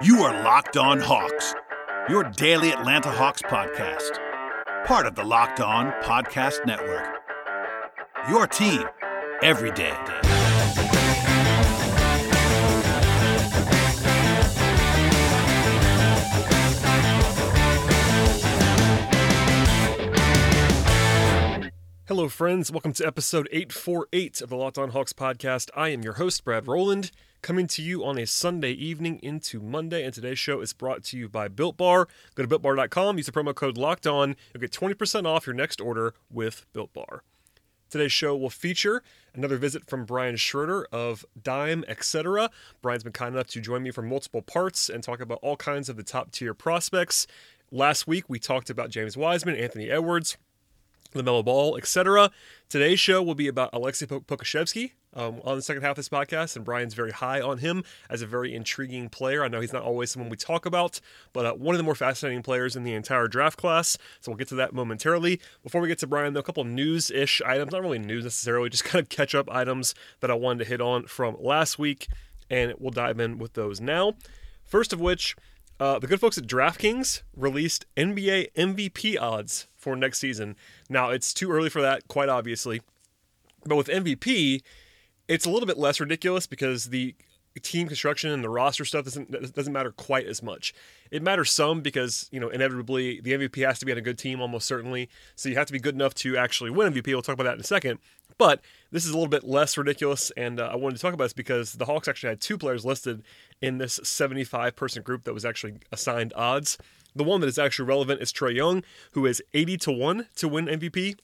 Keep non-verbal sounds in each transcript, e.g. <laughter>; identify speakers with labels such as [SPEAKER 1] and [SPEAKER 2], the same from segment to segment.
[SPEAKER 1] You are Locked On Hawks, your daily Atlanta Hawks podcast, part of the Locked On Podcast Network. Your team every day.
[SPEAKER 2] Hello, friends. Welcome to episode 848 of the Locked On Hawks podcast. I am your host, Brad Rowland, coming to you on a Sunday evening into Monday. And today's show is brought to you by Built Bar. Go to builtbar.com, use the promo code Locked On. You'll get 20% off your next order with Built Bar. Today's show will feature another visit from Brian Schroeder of Dime, etc. Brian's been kind enough to join me for multiple parts and talk about all kinds of the top tier prospects. Last week, we talked about James Wiseman, Anthony Edwards, LaMelo Ball, etc. Today's show will be about Alexei Pokusevski um, on the second half of this podcast, and Brian's very high on him as a very intriguing player. I know he's not always someone we talk about, but uh, one of the more fascinating players in the entire draft class. So we'll get to that momentarily. Before we get to Brian, though, a couple news-ish items, not really news necessarily, just <laughs> kind of catch-up items that I wanted to hit on from last week, and we'll dive in with those now. First of which, uh, the good folks at DraftKings released NBA MVP odds for next season. Now, it's too early for that, quite obviously. But with MVP, it's a little bit less ridiculous because the team construction and the roster stuff doesn't doesn't matter quite as much. It matters some because you know inevitably the MVP has to be on a good team almost certainly. So you have to be good enough to actually win MVP. We'll talk about that in a second. But this is a little bit less ridiculous, and uh, I wanted to talk about this because the Hawks actually had two players listed in this 75 person group that was actually assigned odds. The one that is actually relevant is Trae Young, who is 80 to 1 to win MVP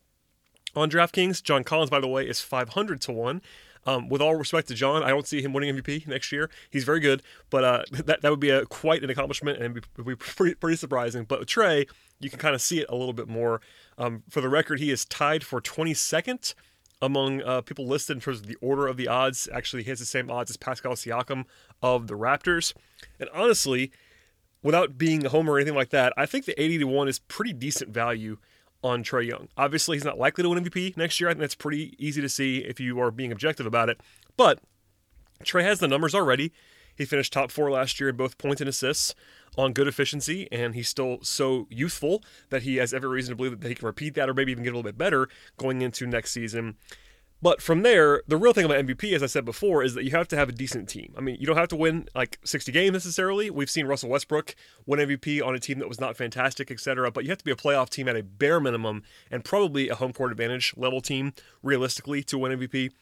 [SPEAKER 2] on DraftKings. John Collins, by the way, is 500 to 1. Um, with all respect to John, I don't see him winning MVP next year. He's very good, but uh, <laughs> that, that would be a, quite an accomplishment and would be <laughs> pretty, pretty surprising. But Trae, you can kind of see it a little bit more. Um, for the record, he is tied for 22nd among uh, people listed in terms of the order of the odds. Actually, he has the same odds as Pascal Siakam of the Raptors. And honestly, without being a homer or anything like that, I think the 80 to 1 is pretty decent value on Trae Young. Obviously, he's not likely to win MVP next year. I think that's pretty easy to see if you are being objective about it. But Trae has the numbers already. He finished top four last year in both points and assists on good efficiency, and he's still so youthful that he has every reason to believe that he can repeat that or maybe even get a little bit better going into next season. But from there, the real thing about MVP, as I said before, is that you have to have a decent team. I mean, you don't have to win like 60 games necessarily. We've seen Russell Westbrook win MVP on a team that was not fantastic, etc. But you have to be a playoff team at a bare minimum and probably a home court advantage level team, realistically, to win MVP.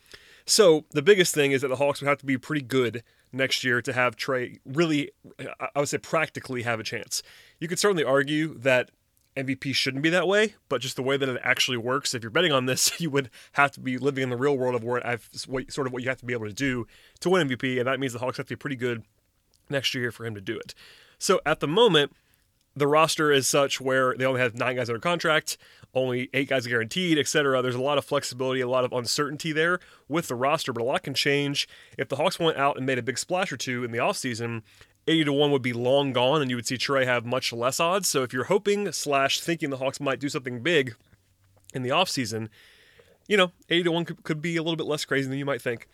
[SPEAKER 2] So the biggest thing is that the Hawks would have to be pretty good next year to have Trae really, I would say, practically have a chance. You could certainly argue that MVP shouldn't be that way, but just the way that it actually works. If you're betting on this, <laughs> you would have to be living in the real world of where I've sort of what you have to be able to do to win MVP, and that means the Hawks have to be pretty good next year for him to do it. So at the moment, the roster is such where they only have nine guys under contract, only eight guys guaranteed, etc. There's a lot of flexibility, a lot of uncertainty there with the roster, but a lot can change. If the Hawks went out and made a big splash or two in the offseason 80 to 1 would be long gone and you would see Trae have much less odds. So if you're hoping slash thinking the Hawks might do something big in the offseason, you know, 80 to 1 could, could be a little bit less crazy than you might think.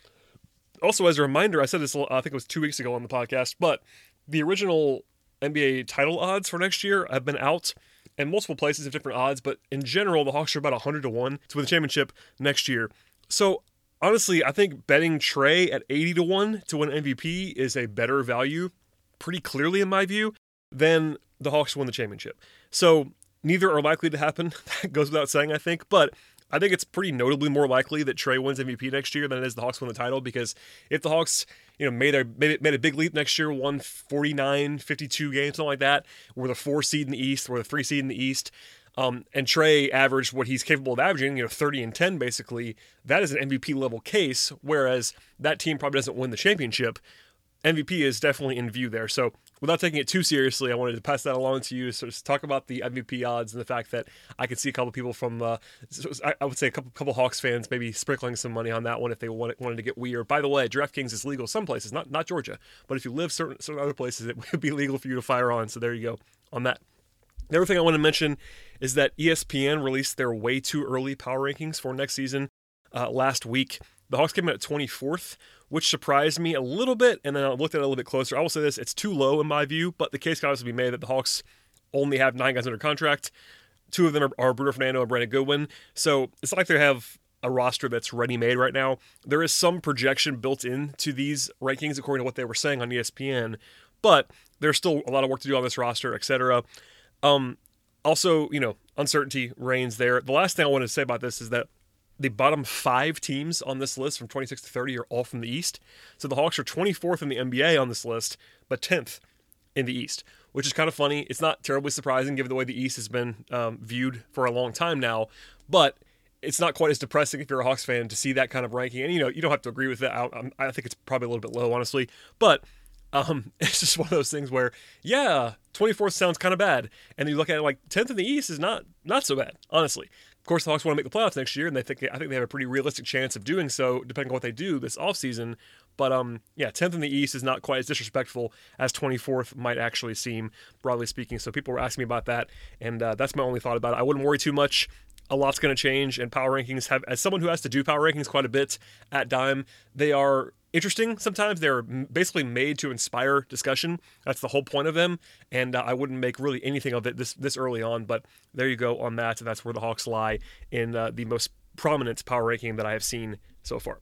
[SPEAKER 2] Also, as a reminder, I said this, I think it was two weeks ago on the podcast, but the original NBA title odds for next year have been out and multiple places have different odds, but in general, the Hawks are about 100 to 1 to win the championship next year. So honestly, I think betting Trae at 80 to 1 to win MVP is a better value pretty clearly, in my view, than the Hawks win the championship. So neither are likely to happen. <laughs> that goes without saying, I think. But I think it's pretty notably more likely that Trae wins MVP next year than it is the Hawks win the title because if the Hawks, you know, made a made, made a big leap next year, won 49, 52 games, something like that, were the four seed in the East, were the three seed in the East, um, and Trae averaged what he's capable of averaging, you know, 30 and 10 basically, that is an MVP level case, whereas that team probably doesn't win the championship. MVP is definitely in view there. So without taking it too seriously, I wanted to pass that along to you. So talk about the MVP odds and the fact that I could see a couple people from, uh, I would say a couple, couple Hawks fans maybe sprinkling some money on that one if they wanted, wanted to get weird. By the way, DraftKings is legal some places, not not Georgia, but if you live certain certain other places, it <laughs> would be legal for you to fire on. So there you go on that. The other thing I want to mention is that ESPN released their way too early power rankings for next season uh, last week. The Hawks came in at 24th, which surprised me a little bit. And then I looked at it a little bit closer. I will say this: it's too low in my view, but the case can also be made that the Hawks only have nine guys under contract. Two of them are, are Bruno Fernando and Brandon Goodwin. So it's not like they have a roster that's ready made right now. There is some projection built into these rankings according to what they were saying on ESPN, but there's still a lot of work to do on this roster, etc. Um, also, you know, uncertainty reigns there. The last thing I wanted to say about this is that the bottom five teams on this list from 26 to 30 are all from the East. So the Hawks are 24th in the NBA on this list, but 10th in the East, which is kind of funny. It's not terribly surprising given the way the East has been um, viewed for a long time now, but it's not quite as depressing if you're a Hawks fan to see that kind of ranking. And you know, you don't have to agree with that. I, I think it's probably a little bit low, honestly, but um, <laughs> it's just one of those things where, yeah, 24th sounds kind of bad, and you look at it like 10th in the East is not not so bad, honestly. Of course, the Hawks want to make the playoffs next year, and they think I think they have a pretty realistic chance of doing so, depending on what they do this offseason. But um, yeah, 10th in the East is not quite as disrespectful as 24th might actually seem, broadly speaking. So people were asking me about that, and uh, that's my only thought about it. I wouldn't worry too much. A lot's going to change, and power rankings have, as someone who has to do power rankings quite a bit at Dime, they are interesting sometimes. They're basically made to inspire discussion. That's the whole point of them. And uh, I wouldn't make really anything of it this this early on. But there you go on that. And that's where the Hawks lie in uh, the most prominent power ranking that I have seen so far.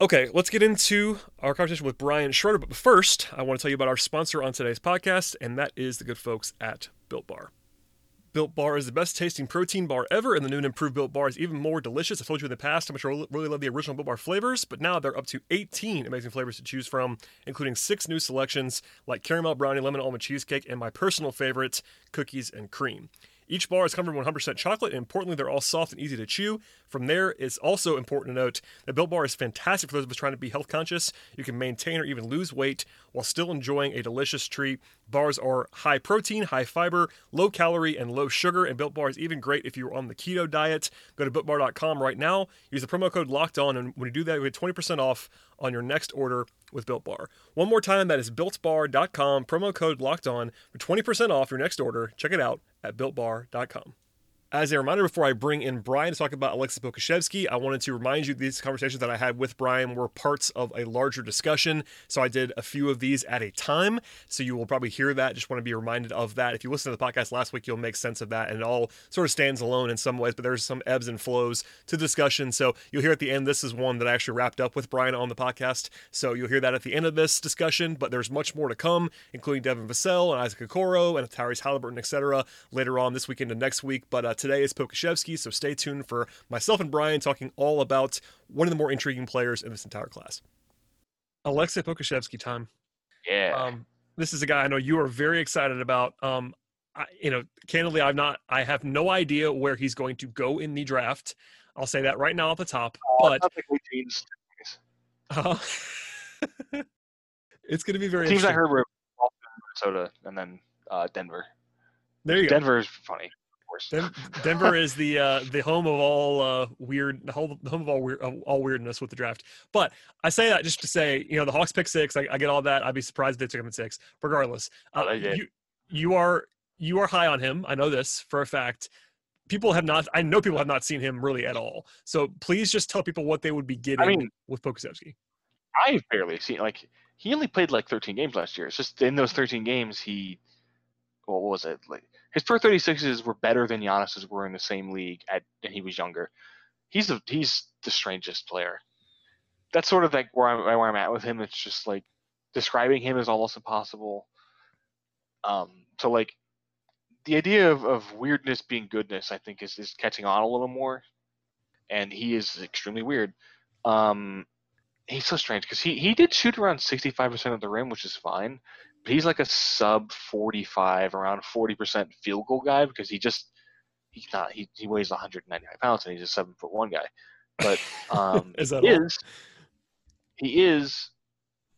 [SPEAKER 2] Okay, let's get into our conversation with Brian Schroeder. But first, I want to tell you about our sponsor on today's podcast, and that is the good folks at Built Bar. Built Bar is the best tasting protein bar ever, and the new and improved Built Bar is even more delicious. I've told you in the past how much I really love the original Built Bar flavors, but now they're up to 18 amazing flavors to choose from, including six new selections like caramel brownie, lemon almond cheesecake, and my personal favorite, cookies and cream. Each bar is covered in 100% chocolate, and importantly, they're all soft and easy to chew. From there, it's also important to note that Built Bar is fantastic for those of us trying to be health conscious. You can maintain or even lose weight while still enjoying a delicious treat. Bars are high protein, high fiber, low calorie, and low sugar, and Built Bar is even great if you're on the keto diet. Go to BuiltBar.com right now, use the promo code Locked On, and when you do that, you get 20% off on your next order with Built Bar. One more time, that is BuiltBar.com, promo code Locked On for 20% off your next order. Check it out at BuiltBar.com. As a reminder, before I bring in Brian to talk about Alexei Pokusevski, I wanted to remind you these conversations that I had with Brian were parts of a larger discussion. So I did a few of these at a time. So you will probably hear that. Just want to be reminded of that. If you listen to the podcast last week, you'll make sense of that. And it all sort of stands alone in some ways, but there's some ebbs and flows to discussion. So you'll hear at the end, this is one that I actually wrapped up with Brian on the podcast. So you'll hear that at the end of this discussion, but there's much more to come, including Devin Vassell and Isaac Okoro and Tyrese Halliburton, etc. later on this weekend and next week. But uh, today is Pokusevski so stay tuned for myself and Brian talking all about one of the more intriguing players in this entire class. Alexei Pokusevski time.
[SPEAKER 3] Yeah.
[SPEAKER 2] Um, this is a guy I know you are very excited about. Um, I, you know, candidly, I'm not. I have no idea where he's going to go in the draft. I'll say that right now at the top.
[SPEAKER 3] Oh,
[SPEAKER 2] but
[SPEAKER 3] uh, <laughs>
[SPEAKER 2] it's going to be very. Interesting.
[SPEAKER 3] Teams I heard were Minnesota and then uh, Denver.
[SPEAKER 2] There you
[SPEAKER 3] Denver
[SPEAKER 2] go.
[SPEAKER 3] Denver is funny course.
[SPEAKER 2] Denver is the uh, the home of all uh, weird, the home, home of all weird, all weirdness with the draft. But I say that just to say, you know, the Hawks pick six. I, I get all that. I'd be surprised if they took him at six. Regardless, uh, you you are you are high on him. I know this for a fact. People have not. I know people have not seen him really at all. So please just tell people what they would be getting I mean, with Pokusevski.
[SPEAKER 3] I've barely seen like he only played like 13 games last year. It's just in those 13 games he, well, what was it like? His per 36s were better than Giannis's were in the same league at and he was younger. He's the he's the strangest player. That's sort of like where I'm where I'm at with him. It's just like describing him is almost impossible. Um, so like the idea of, of weirdness being goodness, I think, is is catching on a little more, and he is extremely weird. Um, he's so strange because he he did shoot around 65% of the rim, which is fine, he's like a sub 45, around 40% field goal guy because he just he's not he, he weighs 195 pounds and he's a seven foot one guy. But um, <laughs>
[SPEAKER 2] is that
[SPEAKER 3] he is he is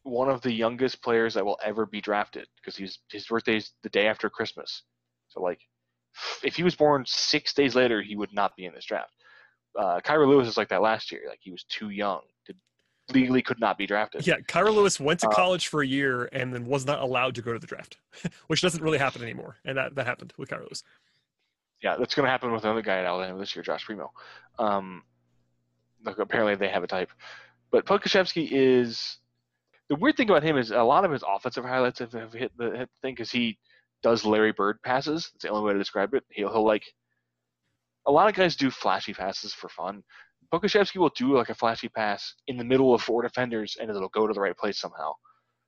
[SPEAKER 3] one of the youngest players that will ever be drafted because he's his birthday's the day after Christmas. So like if he was born six days later, he would not be in this draft. Uh, Kira Lewis is like that last year. Like he was too young legally could not be drafted.
[SPEAKER 2] Yeah, Kira Lewis went to uh, college for a year and then was not allowed to go to the draft, <laughs> which doesn't really happen anymore. And that, that happened with Kira Lewis.
[SPEAKER 3] Yeah, that's going to happen with another guy at Alabama this year, Josh Primo. Um, like, apparently they have a type. But Pokusevski is the weird thing about him is a lot of his offensive highlights have, have hit the hit thing because he does Larry Bird passes. It's the only way to describe it. He'll he'll like a lot of guys do flashy passes for fun. Pokusevski will do like a flashy pass in the middle of four defenders and it'll go to the right place somehow.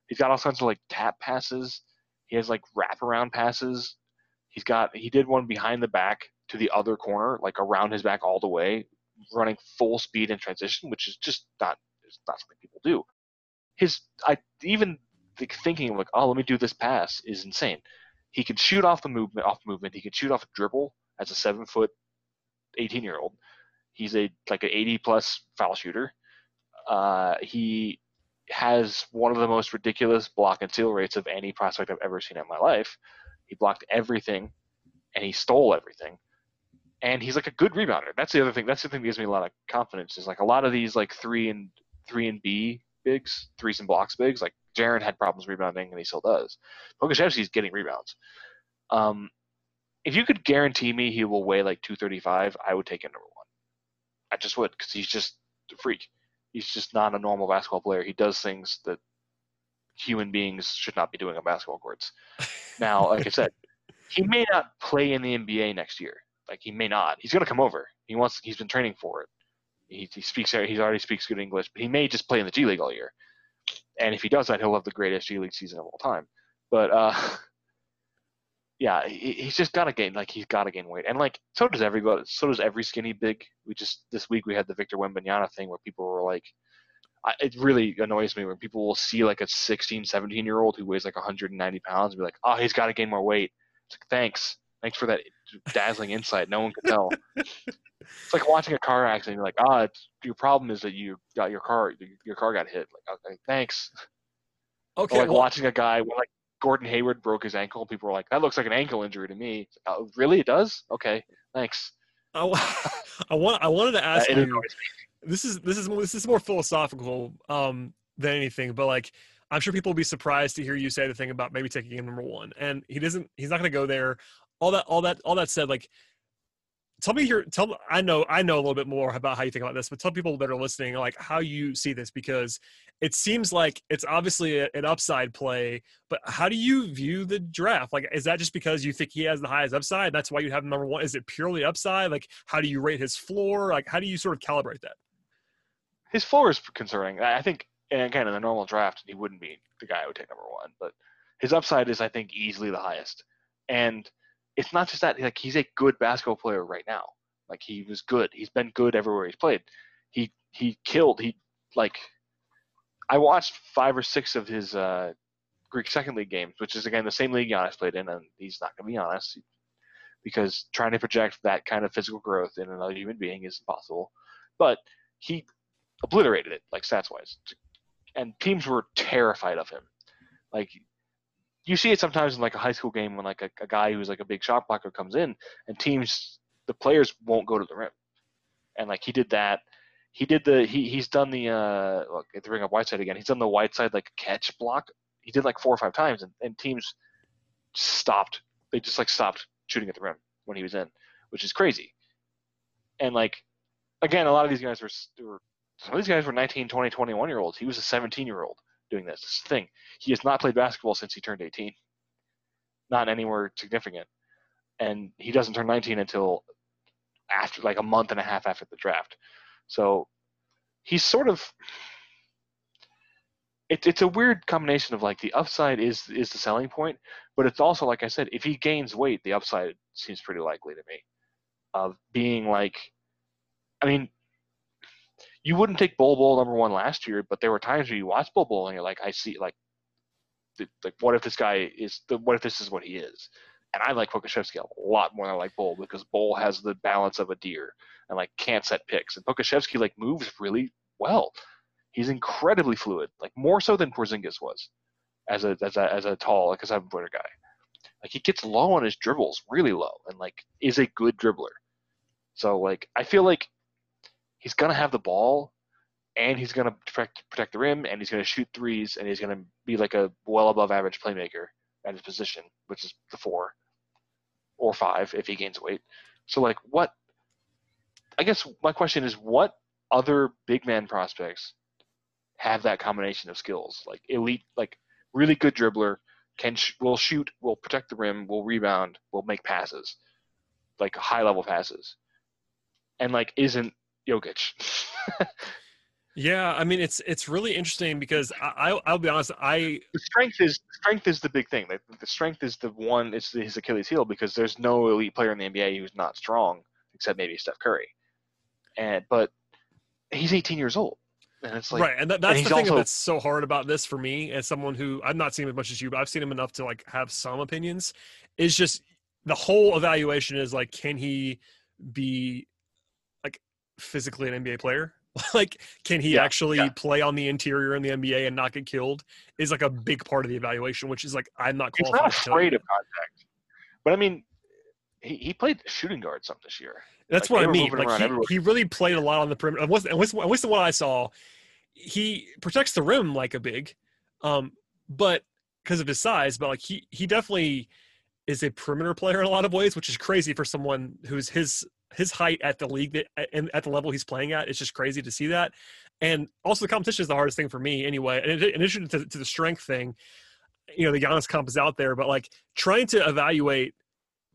[SPEAKER 3] He's got all kinds of like tap passes. He has like wraparound passes. He's got he did one behind the back to the other corner, like around his back all the way, running full speed in transition, which is just not it's not something people do. His I even the thinking like, oh, let me do this pass is insane. He can shoot off the movement, off movement. He can shoot off a dribble as a seven foot, eighteen year old. He's a like an eighty plus foul shooter. Uh, he has one of the most ridiculous block and steal rates of any prospect I've ever seen in my life. He blocked everything, and he stole everything. And he's like a good rebounder. That's the other thing. That's the thing that gives me a lot of confidence. Is like a lot of these like three and three and B bigs, threes and blocks bigs. Like Jaren had problems rebounding, and he still does. Pokusevski's getting rebounds. Um, if you could guarantee me he will weigh like 235, I would take him number one. I just would because he's just a freak. He's just not a normal basketball player. He does things that human beings should not be doing on basketball courts. <laughs> Now, like I said, he may not play in the NBA next year. Like he may not. He's gonna come over. He wants. He's been training for it. He, he speaks. He already speaks good English, but he may just play in the G League all year. And if he does that, he'll have the greatest G League season of all time. But uh, <laughs> yeah, he, he's just got to gain. Like he's got to gain weight, and like so does everybody. So does every skinny big. We just this week we had the Victor Wembanyama thing where people were like, I, it really annoys me when people will see like a 16, 17 year old who weighs like 190 pounds and be like, oh, he's got to gain more weight. It's like, thanks. Thanks for that dazzling insight. No one can tell. it's like watching a car accident. You're like, ah, oh, your problem is that you got your car, your car got hit. Like, okay, thanks. Okay. Or like well, watching a guy like Gordon Hayward broke his ankle. People were like, that looks like an ankle injury to me. oh, really? It does? Okay, thanks.
[SPEAKER 2] I, <laughs> I want. I wanted to ask you. This is this is this is more philosophical um, than anything, but like I'm sure people will be surprised to hear you say the thing about maybe taking him number one. And he doesn't. He's not going to go there. All that. All that. All that said, like tell me your tell i know i know a little bit more about how you think about this but tell people that are listening like how you see this because it seems like it's obviously a, an upside play but how do you view the draft? Like is that just because you think he has the highest upside that's why you have number one? Is it purely upside? Like how do you rate his floor? Like how do you sort of calibrate that?
[SPEAKER 3] His floor is concerning. I think and again in the normal draft he wouldn't be the guy i would take number one but his upside is i think easily the highest. And it's not just that like he's a good basketball player right now. Like he was good. He's been good everywhere he's played. He he killed. He like I watched five or six of his uh, Greek second league games, which is again the same league Giannis played in, and he's not going to be honest because trying to project that kind of physical growth in another human being is impossible. But he obliterated it, like stats wise, and teams were terrified of him. Like you see it sometimes in like a high school game when like a, a guy who's like a big shot blocker comes in and teams the players won't go to the rim. And like he did that. He did the he he's done the uh look at the ring up Whiteside again. He's done the Whiteside like catch block. He did like four or five times and, and teams stopped. They just like stopped shooting at the rim when he was in which is crazy. And like again a lot of these guys were, were some of these guys were 19 20 21 year olds. He was a 17 year old doing this. This thing. He has not played basketball since he turned 18. Not anywhere significant. And he doesn't turn 19 until after like a month and a half after the draft. So he's sort of it, it's a weird combination of like the upside is is the selling point, but it's also like I said, if he gains weight, the upside seems pretty likely to me of being like I mean, you wouldn't take Bol Bol number one last year, but there were times where you watch Bol Bol and you're like, I see like, like what if this guy is the what if this is what he is? And I like Pokusevski a lot more than I like Bol because Bol has the balance of a deer and like can't set picks, and Pokusevski like moves really well. He's incredibly fluid, like more so than Porzingis was, as a as a as a tall like a seven footer guy. Like he gets low on his dribbles, really low, and like is a good dribbler. So like I feel like he's going to have the ball and he's going to protect, protect the rim and he's going to shoot threes and he's going to be like a well above average playmaker at his position, which is the four or five if he gains weight. So, like, what? I guess my question is what other big man prospects have that combination of skills, like elite, like really good dribbler, can sh- will shoot, will protect the rim, will rebound, will make passes, like high level passes, and like isn't Jokic.
[SPEAKER 2] Yeah, I mean it's it's really interesting because I, I will be honest, I
[SPEAKER 3] the strength is strength is the big thing. Like, the strength is the one. It's his Achilles heel because there's no elite player in the NBA who's not strong except maybe Steph Curry. And but he's 18 years old, and it's like
[SPEAKER 2] right, and that, that's
[SPEAKER 3] and
[SPEAKER 2] the thing
[SPEAKER 3] also-
[SPEAKER 2] that's so hard about this for me as someone who I've not seen him as much as you, but I've seen him enough to like have some opinions. Is just the whole evaluation is like, can he be physically an NBA player? <laughs> like, can he
[SPEAKER 3] Yeah,
[SPEAKER 2] actually
[SPEAKER 3] yeah.
[SPEAKER 2] play on the interior in the NBA and not get killed? Is like a big part of the evaluation, which is like I'm not
[SPEAKER 3] he's not
[SPEAKER 2] to tell you.
[SPEAKER 3] afraid of contact. But I mean, he, he played shooting guard some this year.
[SPEAKER 2] That's
[SPEAKER 3] Like,
[SPEAKER 2] what I mean. Like he, he really played a lot on the perimeter. At least, at least, at least what I saw, he protects the rim like a big, um, but because of his size. But like he he definitely is a perimeter player in a lot of ways, which is crazy for someone who's his his height at the league that and at the level he's playing at. It's just crazy to see that. And also the competition is the hardest thing for me anyway. And in addition to, to the strength thing, you know, the Giannis comp is out there, but like trying to evaluate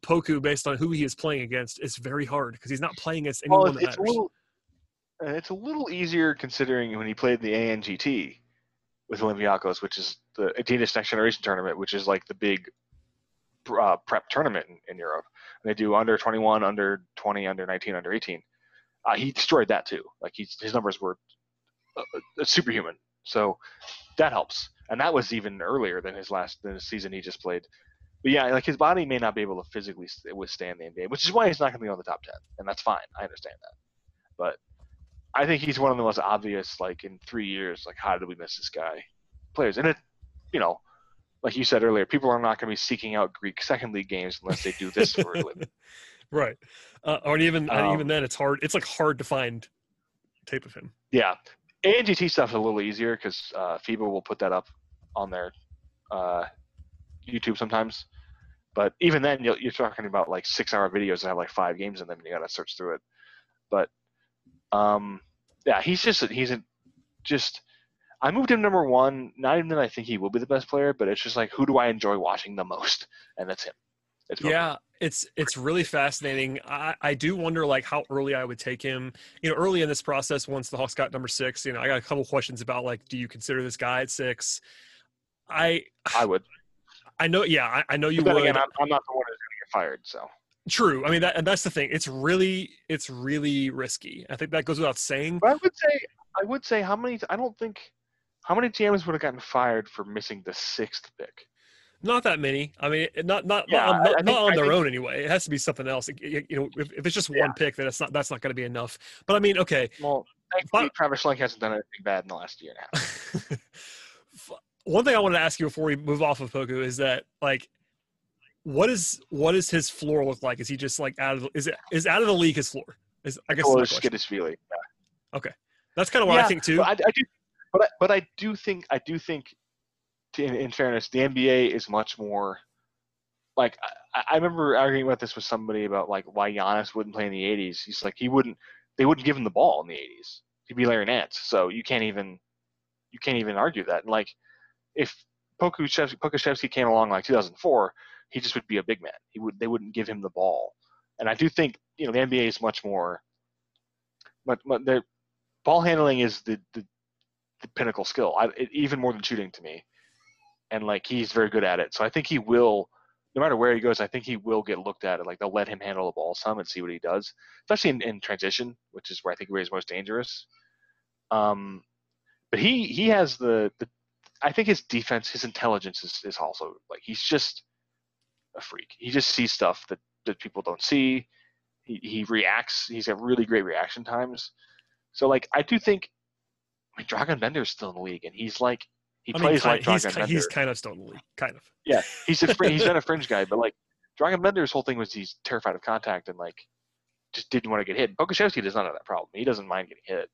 [SPEAKER 2] Poku based on who he is playing against is very hard because he's not playing against anyone
[SPEAKER 3] Well,
[SPEAKER 2] that
[SPEAKER 3] it's, it's a
[SPEAKER 2] matters.
[SPEAKER 3] little uh, it's a little easier considering when he played the ANGT with Olympiacos, which is the Adidas Next Generation tournament, which is like the big uh, prep tournament in, in Europe. And they do under 21, under 20, under 19, under 18. Uh, he destroyed that too. Like he's, his numbers were uh, uh, superhuman. So that helps. And that was even earlier than his last than his season he just played. But yeah, like his body may not be able to physically withstand the NBA, which is why he's not going to be on the top 10. And that's fine. I understand that. But I think he's one of the most obvious, like in three years, like how did we miss this guy? Players. And it, you know, like you said earlier, people are not going to be seeking out Greek second league games unless they do this for a living. <laughs>
[SPEAKER 2] right. Uh, or even and even
[SPEAKER 3] Um,
[SPEAKER 2] then, it's hard. It's like hard to find tape of him.
[SPEAKER 3] Yeah, ANGT stuff's a little easier because uh, FIBA will put that up on their uh, YouTube sometimes. But even then, you're, you're talking about like six-hour videos that have like five games in them, and you got to search through it. But um, yeah, he's just he's a, just. I moved him number one. Not even that I think he will be the best player, but it's just like who do I enjoy watching the most, and that's him. It's
[SPEAKER 2] Yeah, it's it's really fascinating. I, I do wonder like how early I would take him. You know, early in this process, once the Hawks got number six, you know, I got a couple questions about like, do you consider this guy at six? I
[SPEAKER 3] I would. <sighs>
[SPEAKER 2] I know, yeah, I, I know you
[SPEAKER 3] But
[SPEAKER 2] would.
[SPEAKER 3] again, I'm, I'm not the one who's going to get fired, so.
[SPEAKER 2] True. I mean, that and that's the thing. It's really it's really risky. I think that goes without saying.
[SPEAKER 3] But I would say, I would say, how many? I don't think, how many GMs would have gotten fired for missing the sixth pick?
[SPEAKER 2] Not that many. I mean, not not
[SPEAKER 3] Yeah,
[SPEAKER 2] not, on-
[SPEAKER 3] I- I
[SPEAKER 2] not,
[SPEAKER 3] think-
[SPEAKER 2] not on their
[SPEAKER 3] think-
[SPEAKER 2] own anyway. It has to be something else. You know, if, if it's just
[SPEAKER 3] Yeah.
[SPEAKER 2] one pick, then it's not that's not going to be enough. But I mean, okay.
[SPEAKER 3] Well, thankfully, Travis Schlenk hasn't done anything bad in the last year and a half. <laughs>
[SPEAKER 2] one thing I wanted to ask you before we move off of Poku is that like, what is what does his floor look like? Is he just like out of the, is it is out of the league his floor? Is I guess
[SPEAKER 3] Well, just get his feeling.
[SPEAKER 2] question. that's kind of what I think too.
[SPEAKER 3] I, I do, but I, but I do think I do think, in, in fairness, the NBA is much more. Like I, I remember arguing about this with somebody about like why Giannis wouldn't play in the '80s. He's like he wouldn't. They wouldn't give him the ball in the '80s. He'd be Larry Nance. So you can't even, you can't even argue that. And like, if Pokusevski came along like 2004, he just would be a big man. He would. They wouldn't give him the ball. And I do think you know the NBA is much more. But but the ball handling is the the, pinnacle skill. I, it, even more than shooting to me. And like he's very good at it. So I think he will. No matter where he goes, I think he will get looked at. It. Like they'll let him handle the ball some and see what he does, especially in, in transition, which is where I think where he's most dangerous. Um, but he he has the, the I think his defense, his intelligence is, is also like he's just a freak. He just sees stuff that, that people don't see. He he reacts. He's got really great reaction times. So like I do think I mean Dragan Bender's still in the league and he's like he
[SPEAKER 2] I
[SPEAKER 3] plays
[SPEAKER 2] kind,
[SPEAKER 3] like
[SPEAKER 2] he's
[SPEAKER 3] Dragan
[SPEAKER 2] ki-
[SPEAKER 3] Bender.
[SPEAKER 2] he's kind of still in the league, kind of.
[SPEAKER 3] Yeah, he's a fr- <laughs> he's been a fringe guy, but like Dragan Bender's whole thing was he's terrified of contact and like just didn't want to get hit. Pokusevski does not have that problem. He doesn't mind getting hit.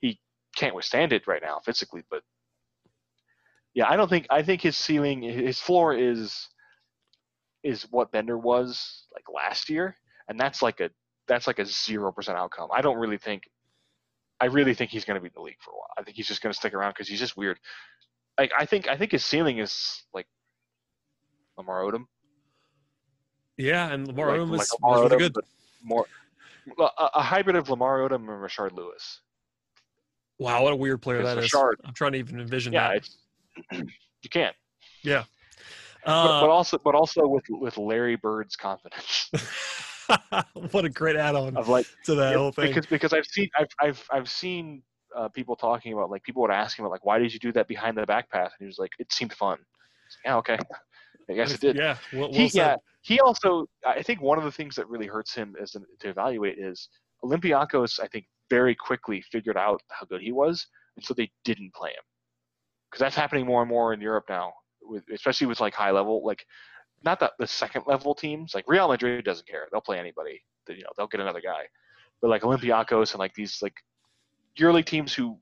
[SPEAKER 3] He can't withstand it right now physically, but yeah, I don't think I think his ceiling, his floor is is what Bender was like last year, and that's like a that's like a zero percent outcome. I don't really think I really think he's going to be in the league for a while. I think he's just going to stick around because he's just weird. Like I think I think his ceiling is like Lamar Odom.
[SPEAKER 2] Yeah, and Lamar
[SPEAKER 3] like,
[SPEAKER 2] Odom
[SPEAKER 3] like
[SPEAKER 2] was,
[SPEAKER 3] Lamar
[SPEAKER 2] really
[SPEAKER 3] Odom,
[SPEAKER 2] good.
[SPEAKER 3] more a, a hybrid of Lamar Odom and Rashard Lewis.
[SPEAKER 2] Wow, what a weird player that is. I'm trying to even envision
[SPEAKER 3] Yeah,
[SPEAKER 2] that. <clears throat>
[SPEAKER 3] you can't.
[SPEAKER 2] Yeah.
[SPEAKER 3] But,
[SPEAKER 2] Uh,
[SPEAKER 3] but also but also with with Larry Bird's confidence <laughs> <laughs>
[SPEAKER 2] what a great add-on
[SPEAKER 3] of like
[SPEAKER 2] to that
[SPEAKER 3] Yeah,
[SPEAKER 2] whole thing.
[SPEAKER 3] because because I've seen I've I've I've seen uh, people talking about like people would ask him about like why did you do that behind the back pass and he was like it seemed fun. yeah, okay. <laughs> I guess it did.
[SPEAKER 2] Yeah, well, well
[SPEAKER 3] he, yeah, he also I think one of the things that really hurts him as an, to evaluate is Olympiacos. I think very quickly figured out how good he was, and so they didn't play him because that's happening more and more in Europe now, with especially with like high level like not that the second level teams like Real Madrid doesn't care they'll play anybody They- you know they'll get another guy, but like Olympiacos and like these like EuroLeague teams who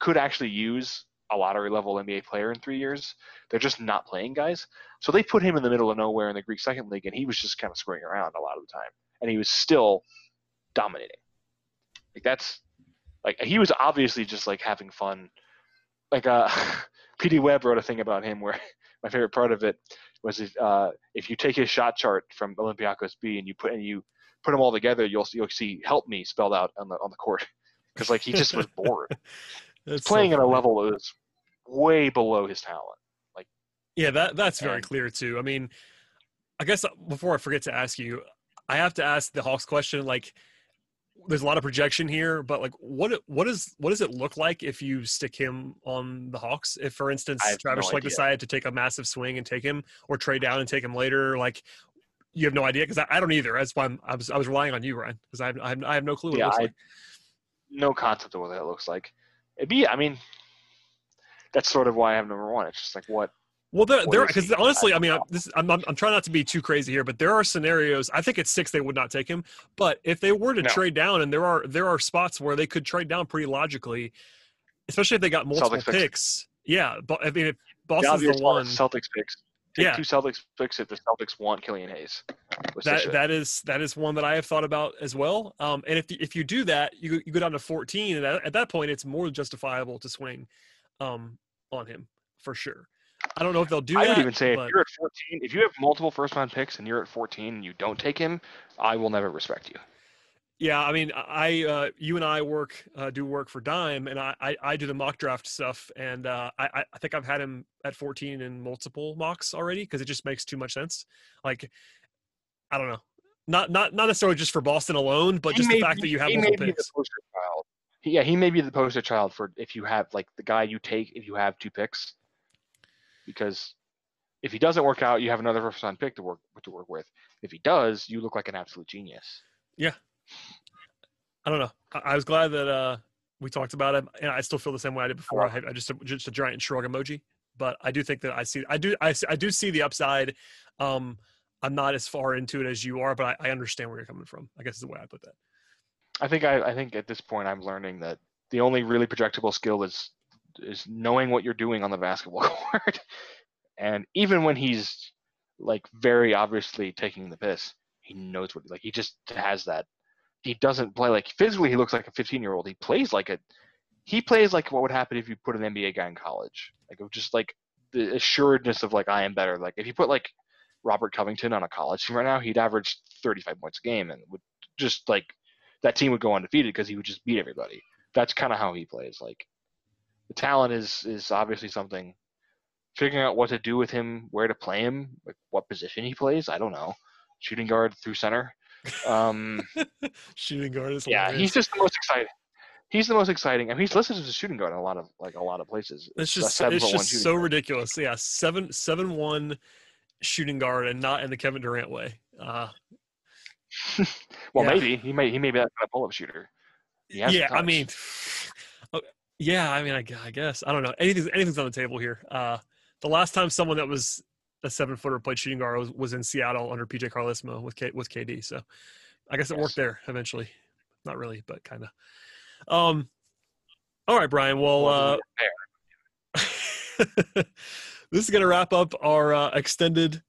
[SPEAKER 3] could actually use a lottery level NBA player in three years, they're just not playing guys. So they put him in the middle of nowhere in the Greek second league, and he was just kind of screwing around a lot of the time, and he was still dominating. Like that's like he was obviously just like having fun. Like uh, <laughs> PD Webb wrote a thing about him where my favorite part of it was if uh, if you take his shot chart from Olympiacos B and you put and you put them all together, you'll you'll see "help me" spelled out on the on the court <laughs> because like he just was bored <laughs>
[SPEAKER 2] That's so
[SPEAKER 3] playing at a level that was way below his talent.
[SPEAKER 2] Like, yeah, that that's very
[SPEAKER 3] And-
[SPEAKER 2] clear too. I mean, I guess uh, before I forget to ask you, I have to ask the Hawks question. Like, there's a lot of projection here, but like, what what is what does it look like if you stick him on the Hawks? If, for instance,
[SPEAKER 3] have no
[SPEAKER 2] Travis Schlenk decided to take a massive swing and take him, or trade down and take him later, like. You have no idea because I, I don't either. That's why I'm, I was I was relying on you, Ryan, because I have, I have I have no clue what it
[SPEAKER 3] Yeah,
[SPEAKER 2] looks
[SPEAKER 3] I-
[SPEAKER 2] like.
[SPEAKER 3] No concept of what that looks like. It'd be, I mean, that's sort of why I have number one. It's just like what
[SPEAKER 2] Well, there, there, because honestly,
[SPEAKER 3] I
[SPEAKER 2] mean, I, this, I'm, I'm, I'm trying not to be too crazy here, but there are scenarios. I think at six they would not take him, but if they were to
[SPEAKER 3] No.
[SPEAKER 2] trade down, and there are there are spots where they could trade down pretty logically, especially if they got multiple
[SPEAKER 3] Celtics picks.
[SPEAKER 2] Yeah, but I mean, if
[SPEAKER 3] the
[SPEAKER 2] Boston's
[SPEAKER 3] obvious
[SPEAKER 2] the
[SPEAKER 3] one Celtics picks. Take
[SPEAKER 2] Yeah.
[SPEAKER 3] two Celtics picks if the Celtics want Killian Hayes.
[SPEAKER 2] That that is that is one that I have thought about as well. Um, and if if you do that, you you go down to 14, and at, at that point, it's more justifiable to swing, um, on him for sure. I don't know if they'll do
[SPEAKER 3] I
[SPEAKER 2] that.
[SPEAKER 3] would even say
[SPEAKER 2] but-
[SPEAKER 3] if you're at 14, if you have multiple first round picks and you're at 14 and you don't take him, I will never respect you.
[SPEAKER 2] Yeah, I mean, I, uh, you and I work, uh, do work for Dime, and I, I, I do the mock draft stuff, and uh, I, I- think I've had him at 14 in multiple mocks already because it just makes too much sense. Like, I don't know, not not not necessarily just for Boston alone, but
[SPEAKER 3] He
[SPEAKER 2] just the fact
[SPEAKER 3] be-
[SPEAKER 2] that you have multiple picks.
[SPEAKER 3] poster child. He- Yeah, he may be the poster child for if you have like the guy you take if you have two picks, because if he doesn't work out, you have another first round pick to work to work with. If he does, you look like an absolute genius.
[SPEAKER 2] Yeah, I don't know. I, I was glad that uh, we talked about him, and I still feel the same way I did before. I, I just just a giant shrug emoji, but I do think that I see, I do, I, I do see the upside. Um, I'm not as far into it as you are, but I, I understand where you're coming from. I guess is the way I put that.
[SPEAKER 3] I think I, I think at this point I'm learning that the only really projectable skill is is knowing what you're doing on the basketball <laughs> court. and even when he's like very obviously taking the piss, he knows what like he just has that. He doesn't play like physically he looks like a 15 year old. He plays like a he plays like what would happen if you put an NBA guy in college. Like just like the assuredness of like I am better. Like if you put like Robert Covington on a college team right now, he'd average 35 points a game and would just like that team would go undefeated because he would just beat everybody. That's kind of how he plays. Like the talent is is obviously something. Figuring out what to do with him, where to play him, like what position he plays, I don't know. Shooting guard through center. Um, <laughs>
[SPEAKER 2] Shooting guard is
[SPEAKER 3] yeah,
[SPEAKER 2] hilarious.
[SPEAKER 3] he's just the most exciting. He's the most exciting. I mean, he's listed as a shooting guard in a lot of like a lot of places.
[SPEAKER 2] It's just it's just so
[SPEAKER 3] guard.
[SPEAKER 2] ridiculous. Yeah, seven seven one shooting guard and not in the Kevin Durant way. Uh, <laughs>
[SPEAKER 3] Well,
[SPEAKER 2] yeah.
[SPEAKER 3] maybe he may he may be that kind of pull-up shooter.
[SPEAKER 2] Yeah, I mean, yeah, I mean, I, I guess I don't know. Anything's anything's on the table here. Uh, the last time someone that was a seven footer played shooting guard was, was in Seattle under PJ Carlesimo with K, with KD. So I guess it
[SPEAKER 3] Yes.
[SPEAKER 2] worked there eventually. Not really, but kind of. Um. All right, Brian. Well, uh, <laughs> this is going to wrap up our uh, extended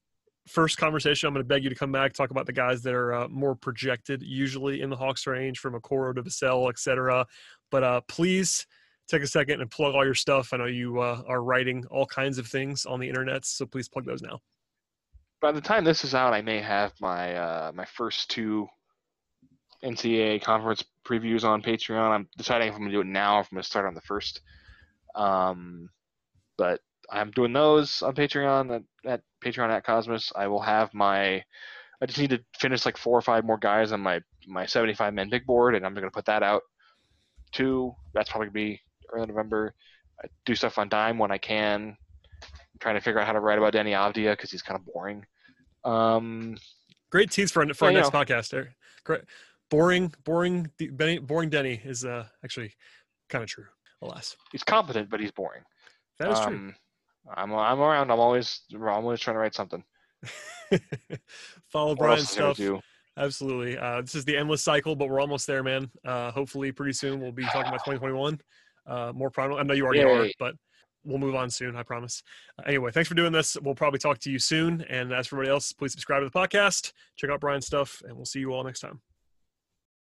[SPEAKER 2] first conversation, I'm going to beg you to come back talk about the guys that are uh, more projected, usually in the Hawks range, from Okoro to Vassell, cetera. But uh, please take a second and plug all your stuff. I know you uh, are writing all kinds of things on the internet, so please plug those now.
[SPEAKER 3] By the time this is out, I may have my uh, my first two NCAA conference previews on Patreon. I'm deciding if I'm going to do it now or if I'm going to start on the first. Um, but I'm doing those on Patreon at, at Patreon at Cosmos. I will have my. I just need to finish like four or five more guys on my my 75 men big board, and I'm going to put that out too. That's probably going to be early November. I do stuff on Dime when I can. I'm trying to figure out how to write about Deni Avdija because he's kind of boring. Um,
[SPEAKER 2] Great tease for, for
[SPEAKER 3] Yeah,
[SPEAKER 2] our next podcast. There, great, boring, boring, Benny, boring. Denny is uh, actually kind of true. Alas,
[SPEAKER 3] he's competent, but he's boring.
[SPEAKER 2] that is
[SPEAKER 3] um, I'm I'm around. I'm always I'm always trying to write something. <laughs>
[SPEAKER 2] Follow Brian's stuff. Absolutely. Uh, this is the endless cycle, but we're almost there, man. Uh, hopefully, pretty soon we'll be talking about 2021. Uh, more prime. I know you already are, but we'll move on soon. I promise. Uh, anyway, thanks for doing this. We'll probably talk to you soon. And as for everybody else, please subscribe to the podcast, check out Brian's stuff, and we'll see you all next time.